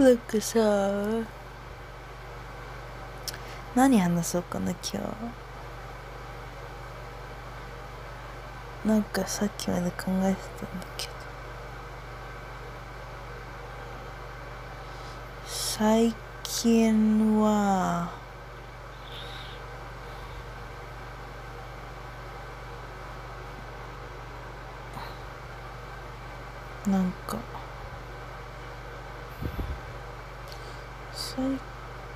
なんかさ。何話そうかな今日。なんかさっきまで考えてたんだけど。最近はなんか最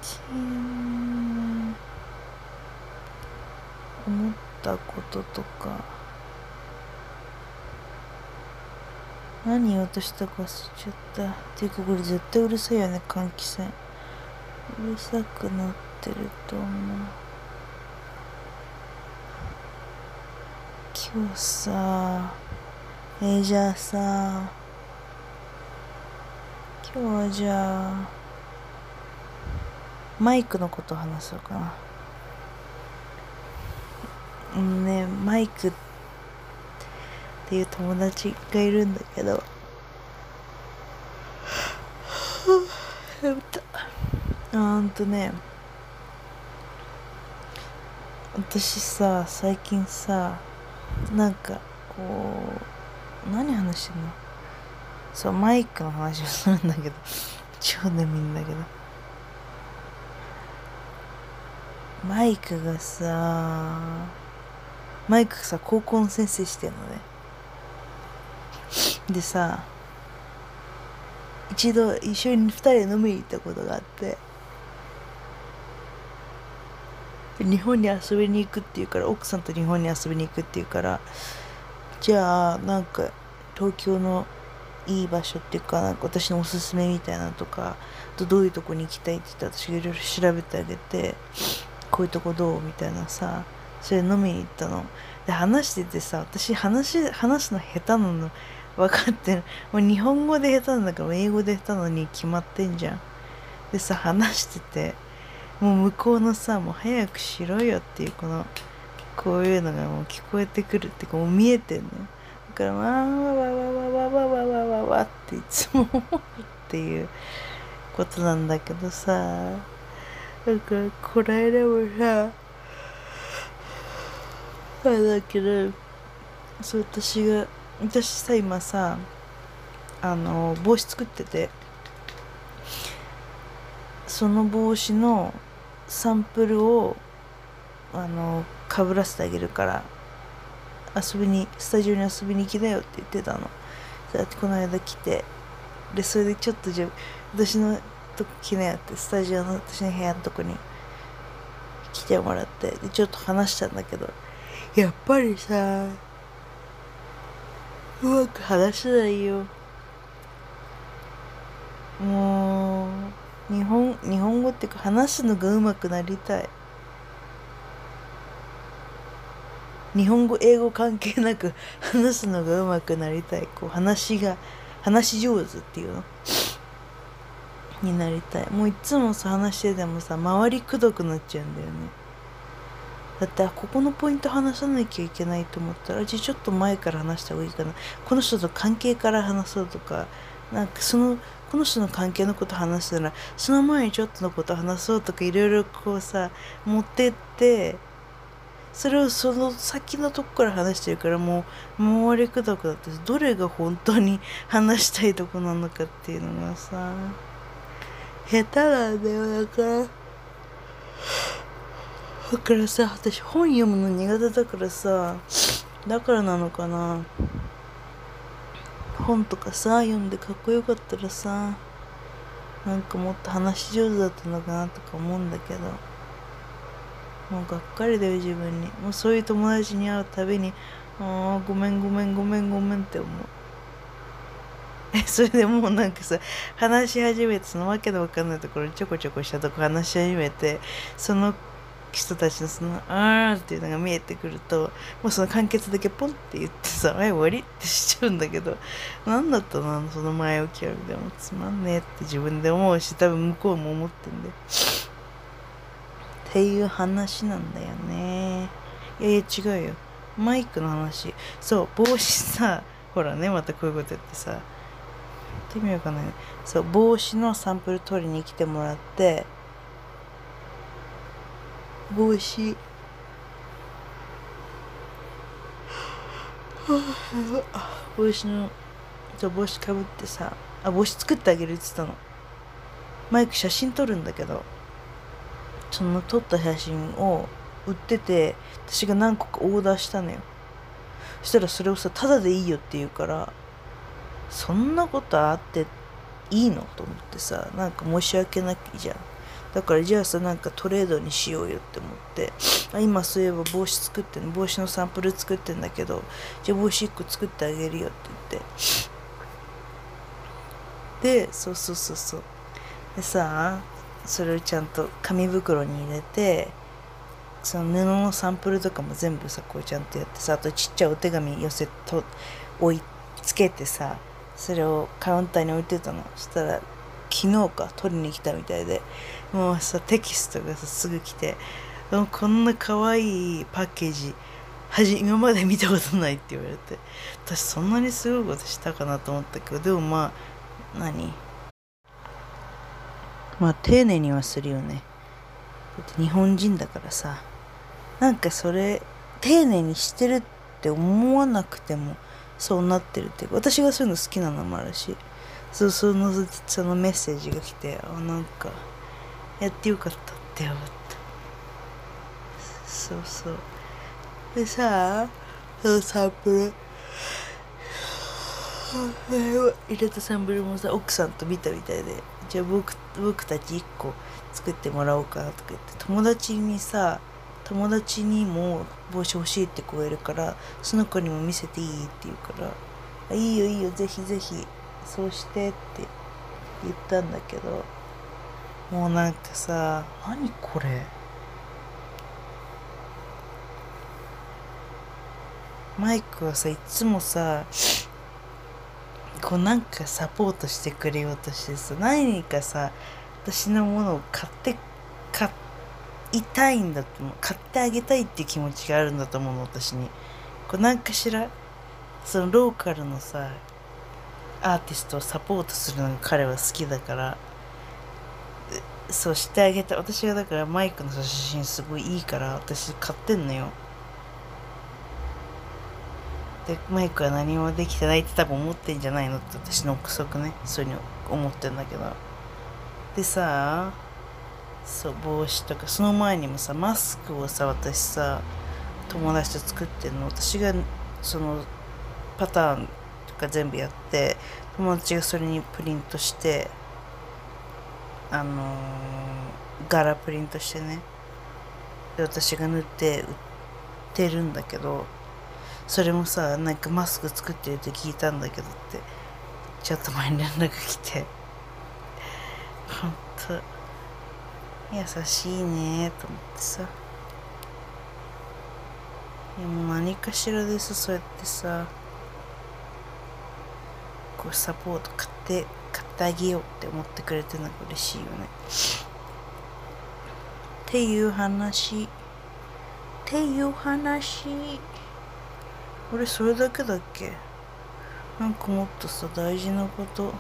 近思ったこととか何言おうとしたか忘れちゃった。っていうかこれ絶対うるさいよね換気扇。うるさくなってると思う。今日さえー、じゃあさ今日はじゃあマイクのこと話そうかな。うんねマイクっていう友達がいるんだけど。やめた。あんとね私さ最近さなんかこう何話してんの？そうマイクの話をするんだけど。超眠いんだけど。マイクがさマイクさ高校の先生してんのね。でさ一度一緒に二人で飲みに行ったことがあって。日本に遊びに行くっていうから奥さんと日本に遊びに行くっていうからじゃあなんか東京のいい場所っていうかなんか私のおすすめみたいなとかどういうとこに行きたいって言ったら私がいろいろ調べてあげてこういうとこどうみたいなさそれ飲みに行ったの。で話しててさ私話話すの下手なの。分かってるもう日本語で下手なんだから英語で下手なのに決まってんじゃん。でさ話しててもう向こうのさもう早くしろよっていうこのこういうのがもう聞こえてくるっていうかもう見えてんのだからわーわわわわわわわわわわっていつも思うっていうことなんだけどさ。なんかこないだもさあれだけどそう私が私さ今さあの帽子作っててその帽子のサンプルをあのかぶらせてあげるから遊びにスタジオに遊びに来なよって言ってたの。そうやってこの間来てでそれでちょっとじゃ私のと来なよってスタジオの私の部屋のとこに来てもらってでちょっと話したんだけどやっぱりさうまく話せないよ。もう日本日本語っていうか話すのがうまくなりたい。日本語英語関係なく話すのがうまくなりたい。こう話が話し上手っていうの。になりたい。もういつもさ話しててもさ周りくどくなっちゃうんだよね。だってここのポイント話さなきゃいけないと思ったらじゃあちょっと前から話した方がいいかな。この人と関係から話そうとか。なんかそのこの人の関係のこと話すならその前にちょっとのこと話そうとかいろいろこうさ持ってってそれをその先のとこから話してるからもう周りくどくだってどれが本当に話したいとこなのかっていうのがさ。下手なんだよだか。らだからさ私本読むの苦手だからさだからなのかな。本とかさ読んでかっこよかったらさなんかもっと話し上手だったのかなとか思うんだけど。もうがっかりだよ自分に。もうそういう友達に会うたびにああごめんごめんごめんごめんって思う。それでもうなんかさ話し始めてそのわけのわかんないところちょこちょこしたとこ話し始めてその人たちのその「あー」っていうのが見えてくるともうその完結だけポンって言ってさ「はい終わり」ってしちゃうんだけど何だったの？その前置きはでもつまんねえって自分で思うし多分向こうも思ってんでっていう話なんだよね。いやいや違うよ。マイクの話。そう帽子さほらねまたこういうこと言ってさってみようかな。そう帽子のサンプル取りに来てもらって帽子。帽子のそう帽子かぶってさあ帽子作ってあげるって言ってたの。マイク写真撮るんだけどその撮った写真を売ってて私が何個かオーダーしたのよ。そしたらそれをさタダでいいよって言うからそんなことあっていいのと思ってさなんか申し訳ないじゃん。だからじゃあさなんかトレードにしようよって思ってあ今そういえば帽子作ってん帽子のサンプル作ってんだけどじゃあ帽子1個作ってあげるよって言って。でそうそうそうそう。でさそれをちゃんと紙袋に入れてその布のサンプルとかも全部さこうちゃんとやってさあとちっちゃいお手紙寄せと置いつけてさそれをカウンターに置いてたの。そしたら昨日か取りに来たみたいでもうさテキストがさすぐ来てこんな可愛いパッケージはじ今まで見たことないって言われて私そんなにすごいことしたかなと思ったけどでもまあ何？まあ丁寧にはするよね。だって日本人だからさ。なんかそれ丁寧にしてるって思わなくてもそうなってるっていうか私がそういうの好きなのもあるしそうそのそのメッセージが来てあなんかやってよかったって思った。そうそう。でさそのサンプル入れたサンプルもさ奥さんと見たみたいでじゃあ僕僕たち1個作ってもらおうかなとか言って友達にさ友達にも帽子欲しいって子がいるからその子にも見せていいって言うから「いいよいいよぜひぜひそうして」って言ったんだけどもうなんかさ何これ？マイクはさいつもさこうなんかサポートしてくれようとしてさ何かさ私のものを買って買いたいんだと思う。買ってあげたいっていう気持ちがあるんだと思うの私に。こうなんかしらそのローカルのさアーティストをサポートするのが彼は好きだからそうしてあげた私がだからマイクの写真すごいいいから私買ってんのよ。でマイクは何もできてないって多分思ってんじゃないのって私の憶測ね。そういうふうに思ってんだけど。でさそう帽子とかその前にもさマスクをさ私さ友達と作ってんの。私がそのパターンとか全部やって友達がそれにプリントしてあのー、柄プリントしてね。で私が縫って売ってるんだけどそれもさなんかマスク作ってるって聞いたんだけどってちょっと前に連絡来て。ほんと優しいねと思ってさ。でも何かしらでさそうやってさこうサポート買って買ってあげようって思ってくれてるのが嬉しいよね。っていう話。っていう話。俺それだけだっけ？なんかもっとさ大事なこと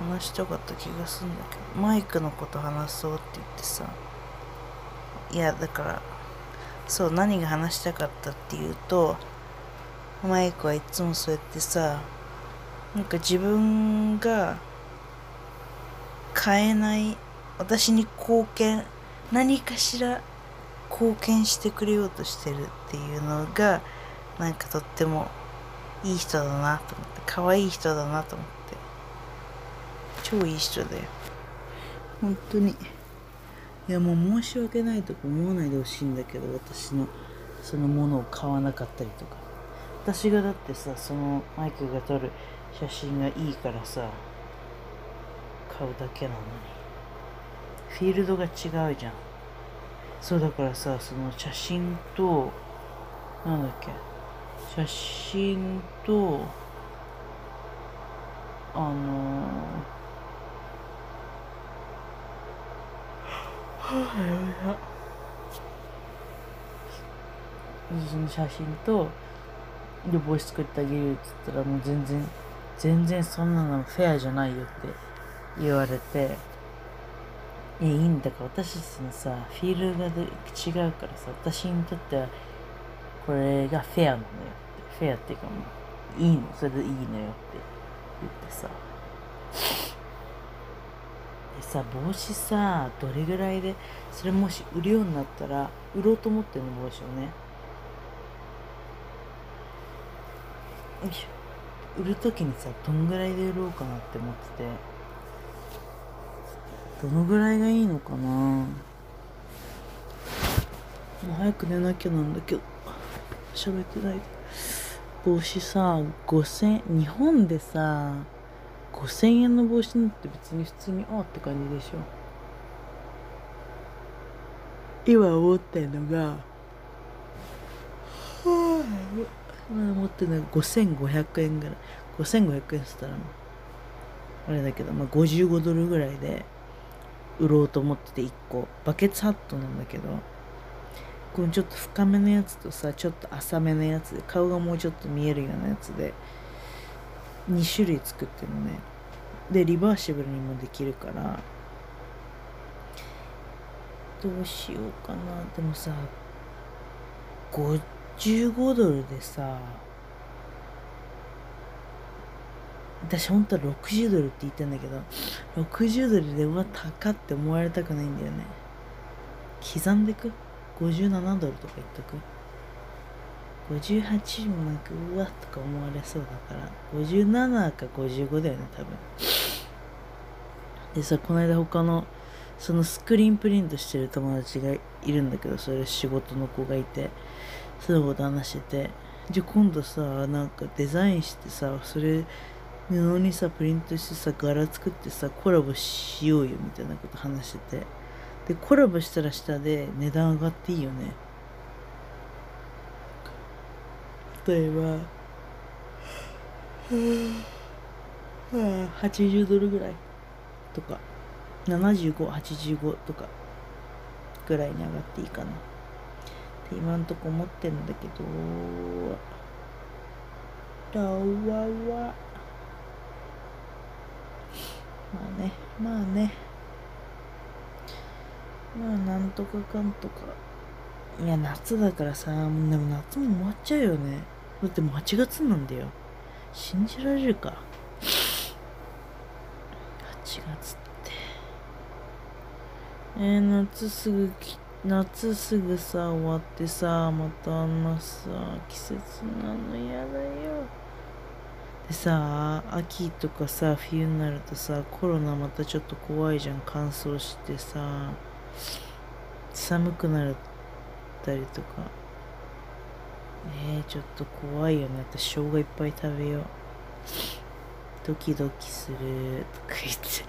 話したかった気がするんだけどマイクのこと話そうって言ってさ。いやだからそう何が話したかったっていうとマイクはいつもそうやってさなんか自分が変えない私に貢献何かしら貢献してくれようとしてるっていうのがなんかとってもいい人だなと思って可愛い人だなと思って超いい人だよ。本当に。いやもう申し訳ないとか思わないでほしいんだけど私のそのものを買わなかったりとか。私がだってさそのマイクが撮る写真がいいからさ買うだけなのに。フィールドが違うじゃん。そうだからさその写真となんだっけ。写真とあのその写真とで帽子作ってあげるっつったらもう全然全然そんなのフェアじゃないよって言われていいいんだから私たちのさフィールが違うからさ私にとってはこれがフェアなのよってフェアっていうかもういいのそれでいいのよって言ってさ。さ帽子さどれぐらいでそれもし売るようになったら売ろうと思ってんの帽子をね。売る時にさどんぐらいで売ろうかなって思ってて。どのぐらいがいいのかな。もう早く寝なきゃなんだけど。喋ってない。で帽子さ5000日本でさ5000円の帽子なんて別に普通にああって感じでしょ。今思ってんのがはあまだ持ってるのが5500円ぐらい。5500円っつったらあれだけど、まあ、55ドルぐらいで売ろうと思ってて1個。バケツハットなんだけどこのちょっと深めのやつとさちょっと浅めのやつで顔がもうちょっと見えるようなやつで2種類作ってるのね。でリバーシブルにもできるから。どうしようかな。でもさ55ドルでさ私本当は60ドルって言ってんだけど60ドルでうわ高って思われたくないんだよね。刻んでく？57ドルとか言っとく？58もなんかうわっとか思われそうだから57か55だよね多分。でさこの間他のそのスクリーンプリントしてる友達がいるんだけどそれ仕事の子がいてそのこと話しててじゃあ今度さなんかデザインしてさそれ布にさプリントしてさ柄作ってさコラボしようよみたいなこと話しててでコラボしたら下で値段上がっていいよね。例えば80ドルぐらいとか7585とかぐらいに上がっていいかなって今んとこ思ってんだけどラワワまあねまあねまあなんとかかんとかいや夏だからさでも夏も終わっちゃうよねだってもう8月なんだよ。信じられるか？8月って。えー、夏すぐき夏すぐさ終わってさまたあんなさ季節なの嫌だよ。でさ秋とかさ冬になるとさコロナまたちょっと怖いじゃん。乾燥してさ寒くなったりとか。えー、ちょっと怖いよね。私生姜いっぱい食べよう。ドキドキする。とか言って。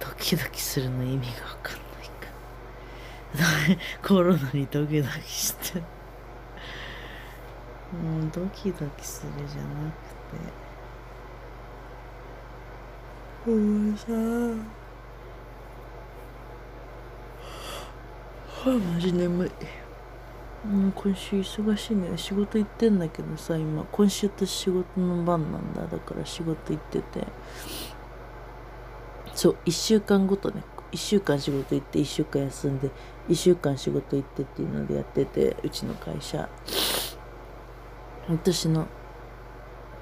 ドキドキするの意味がわかんないか。コロナにドキドキして。もうドキドキするじゃなくて。もうさはあマジ眠いうん今週忙しいね。仕事行ってんだけどさ今今週って仕事の番なんだ。だから仕事行ってて。そう1週間ごとね。1週間仕事行って1週間休んで1週間仕事行ってっていうのでやっててうちの会社。私の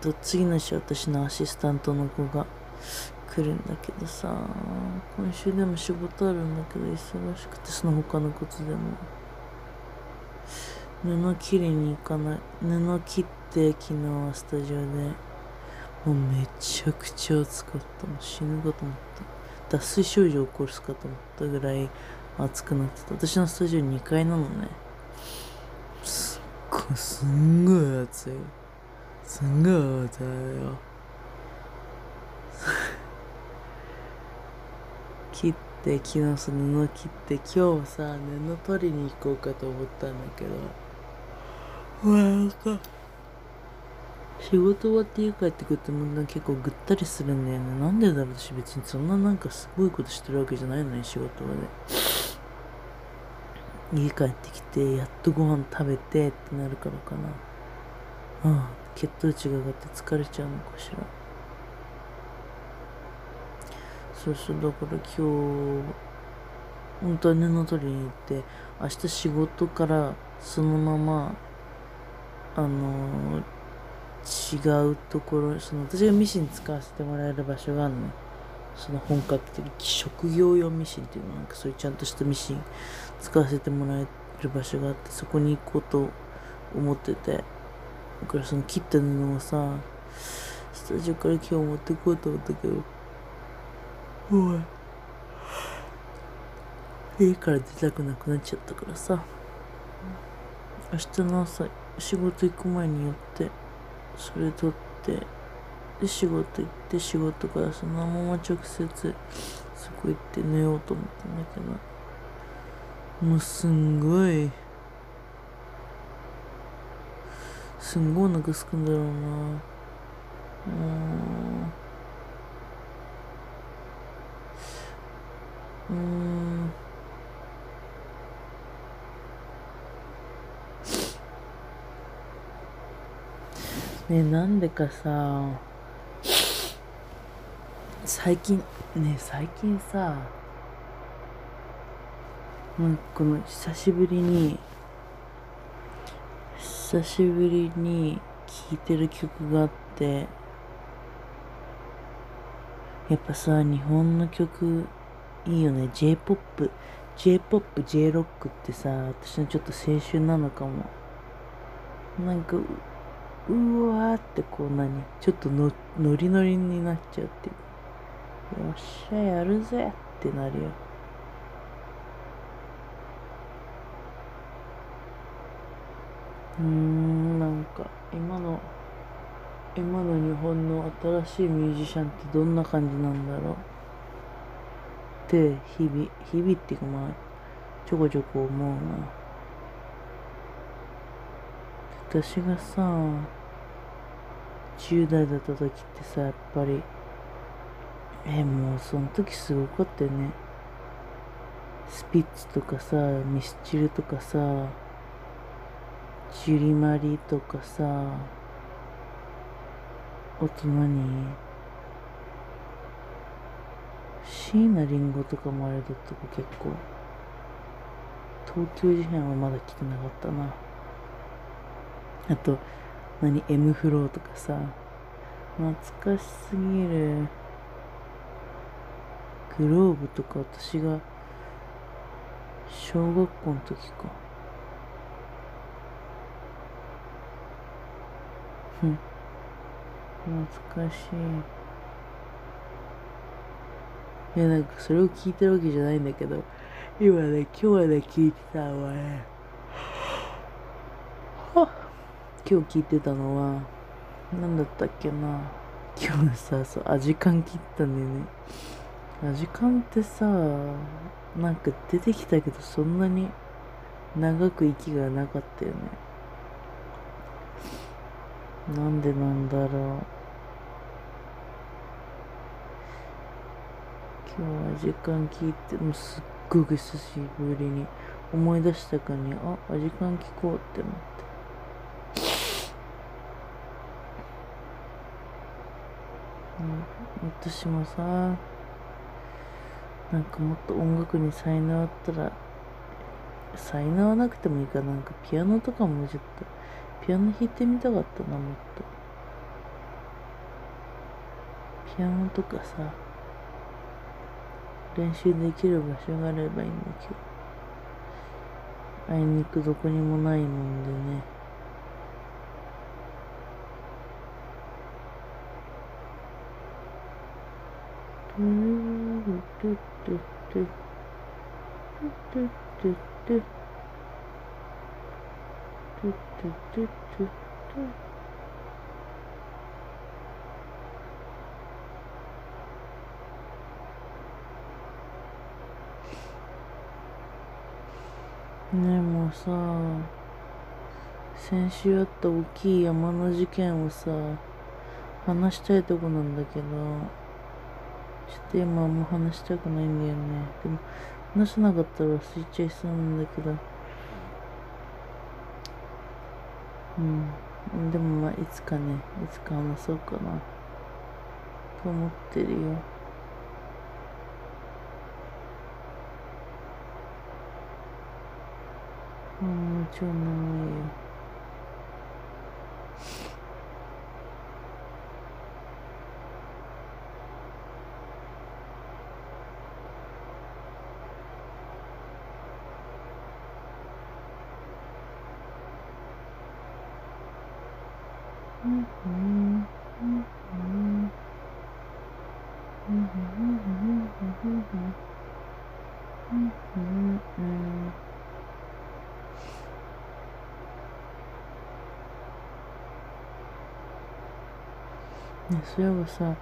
と次の週私のアシスタントの子が来るんだけどさ今週でも仕事あるんだけど忙しくてその他のことでも。布切りに行かない。布切って昨日はスタジオで。もうめちゃくちゃ暑かった。もう死ぬかと思った。脱水症状起こすかと思ったぐらい暑くなってた。私のスタジオ2階なのね。すっごいすんごい暑い。すんごい暑いよ。切っで昨日その布切って。今日さ布取りに行こうかと思ったんだけど。なんか仕事終わって家帰ってくるともう結構ぐったりするんだよね。なんでだろう私別にそんななんかすごいことしてるわけじゃないのに仕事場で 家帰ってきてやっとご飯食べてってなるからかな。ああ血糖値が上がって疲れちゃうのかしら。そうそうだから今日本当は布取りに行って明日仕事からそのままあのー、違うところその私がミシン使わせてもらえる場所があるの。その本格的職業用ミシンっていうのなんかそういうちゃんとしたミシン使わせてもらえる場所があってそこに行こうと思ってて。だからその切った布をさスタジオから今日持ってこうと思ったけどおい家から出たくなくなっちゃったからさ。明日の朝仕事行く前に寄ってそれ取ってで仕事行って仕事からそのまま直接そこ行って寝ようと思ったんだけどもうすんごいすんごいお腹すくんだろうな。もううんねなんでかさ最近ね最近さなんこの久しぶりに久しぶりに聴いてる曲があってやっぱさ日本の曲いいよね。J-POP J-POP J-ROCK ってさ私のちょっと青春なのかも。なんかうわーってこう何ちょっとのノリノリになっちゃうっていう。よっしゃやるぜってなるよ。うーんなんか今の今の日本の新しいミュージシャンってどんな感じなんだろう。って日々日々っていうかまあちょこちょこ思うな。私がさ10代だった時ってさやっぱりえもうその時すごかったよね。スピッツとかさミスチルとかさジュリマリとかさあと何椎名林檎とかもあれだったか結構。東京事変はまだ来てなかったな。あと何？M フローとかさ。懐かしすぎる。グローブとか私が小学校の時か。ふん。懐かしい。いやなんかそれを聞いてるわけじゃないんだけど。今ね今日はね聞いてたのはね今日聞いてたのは何だったっけな。今日さそうアジカン切ったんだよね。アジカンってさなんか出てきたけどそんなに長く息がなかったよね。なんでなんだろう。今日は時間聞いてもすっごく久しぶりに思い出したかにああ時間聞こうって思ってうん私もさなんかもっと音楽に才能あったら才能はなくてもいいかなんかピアノとかもちょっとピアノ弾いてみたかったなもっと。ピアノとかさ練習できる場所があればいいんだけど。あいにくどこにもないもんでね。トゥトゥトゥトゥトゥトゥトゥトゥトゥトゥトゥトゥねえもうさ先週あった大きい山の事件をさ話したいとこなんだけど。ちょっと今あんま話したくないんだよね。でも話さなかったら忘れちゃいそうなんだけど。うん。でもまあいつかねいつか話そうかな。と思ってるよ。うん超眠いよ。そういえばさ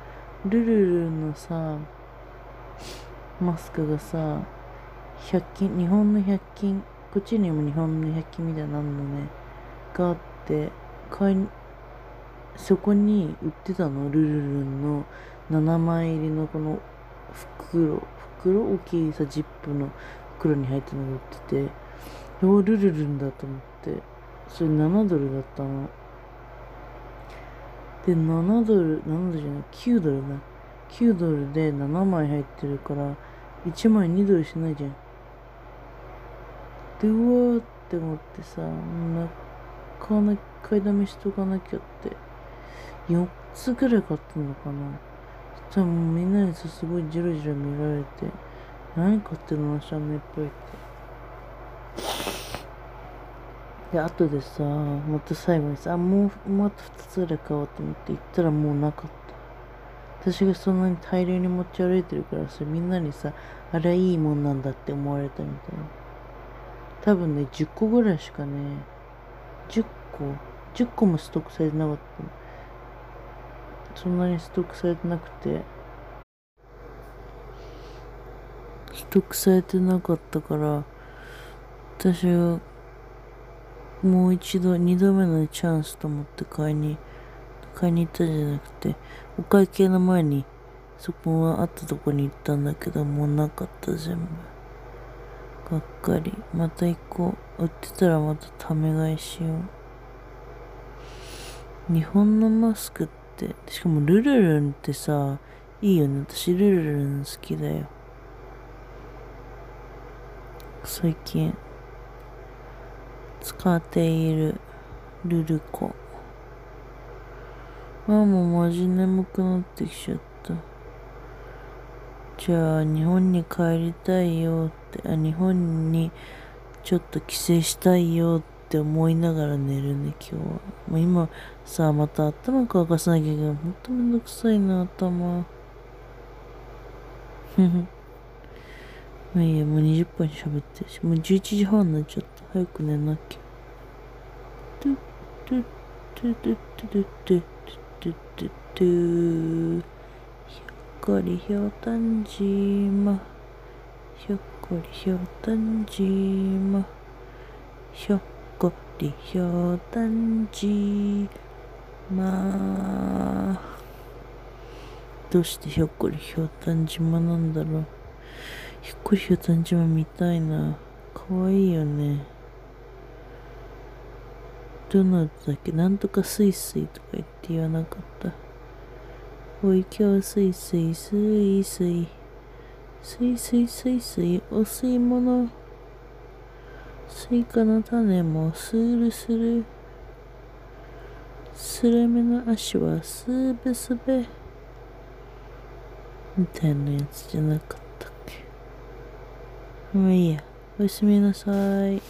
ルルルのさマスクがさ100均日本の100均こっちにも日本の100均みたいなのねがあって買いそこに売ってたのルルルンの7枚入りのこの袋袋大きいさジップの袋に入ってるのが売ってておルルルンだと思って。それ7ドルだったの。で7ドル7ドルじゃない9ドルだ。9ドルで7枚入ってるから1枚2ドルしないじゃん。でうわーって思ってさな買わな買いだめしとかなきゃって。4つぐらい買ったのかなそしたらもうみんなにさすごいジロジロ見られて何買ってるのシャンっぽいってで、後でさ、また最後にさ、もう、もうあと2つぐらい買おうと思って行ったらもうなかった。私がそんなに大量に持ち歩いてるからさ、みんなにさ、あれはいいもんなんだって思われたみたいな。多分ね、10個ぐらいしかね、10個 ?10 個もストックされてなかった。そんなにストックされてなくて、ストックされてなかったから、私がもう一度、二度目のチャンスと思って買いに、買いに行ったじゃなくて、お会計の前に、そこはあったとこに行ったんだけど、もうなかった全部。がっかり。また行こう。売ってたらまたため買いしよう。日本のマスクって、しかもルルルンってさ、いいよね。私ルルルン好きだよ。最近。使っているルルコ。あ、もうマジ眠くなってきちゃった。じゃあ、日本に帰りたいよって、あ、日本にちょっと帰省したいよってって思いながら寝るね、今日は。もう今さ、また頭乾かさなきゃいけない。ほんとめんどくさいな、頭。ふふ。まあいいや、もう20分喋ってるし、もう11時半になっちゃった。早く寝なきゃ。トゥトゥトゥトゥトゥトゥトゥトゥトゥトゥトゥひょっこりひょうたんじま。ひょっこりひょうたんじま。ひょっこりひょうたん島どうしてひょっこりひょうたん島なんだろうひょっこりひょうたん島見たいなかわいいよねどのだっけ？なんとかスイスイとか言って言わなかった。おい、今日スイスイスイスイ。スイスイスイスイ、お吸い物。スイカの種もスールスル。スルメの足はスーベスベ。みたいなやつじゃなかったっけ？もういいや。おやすみなさい。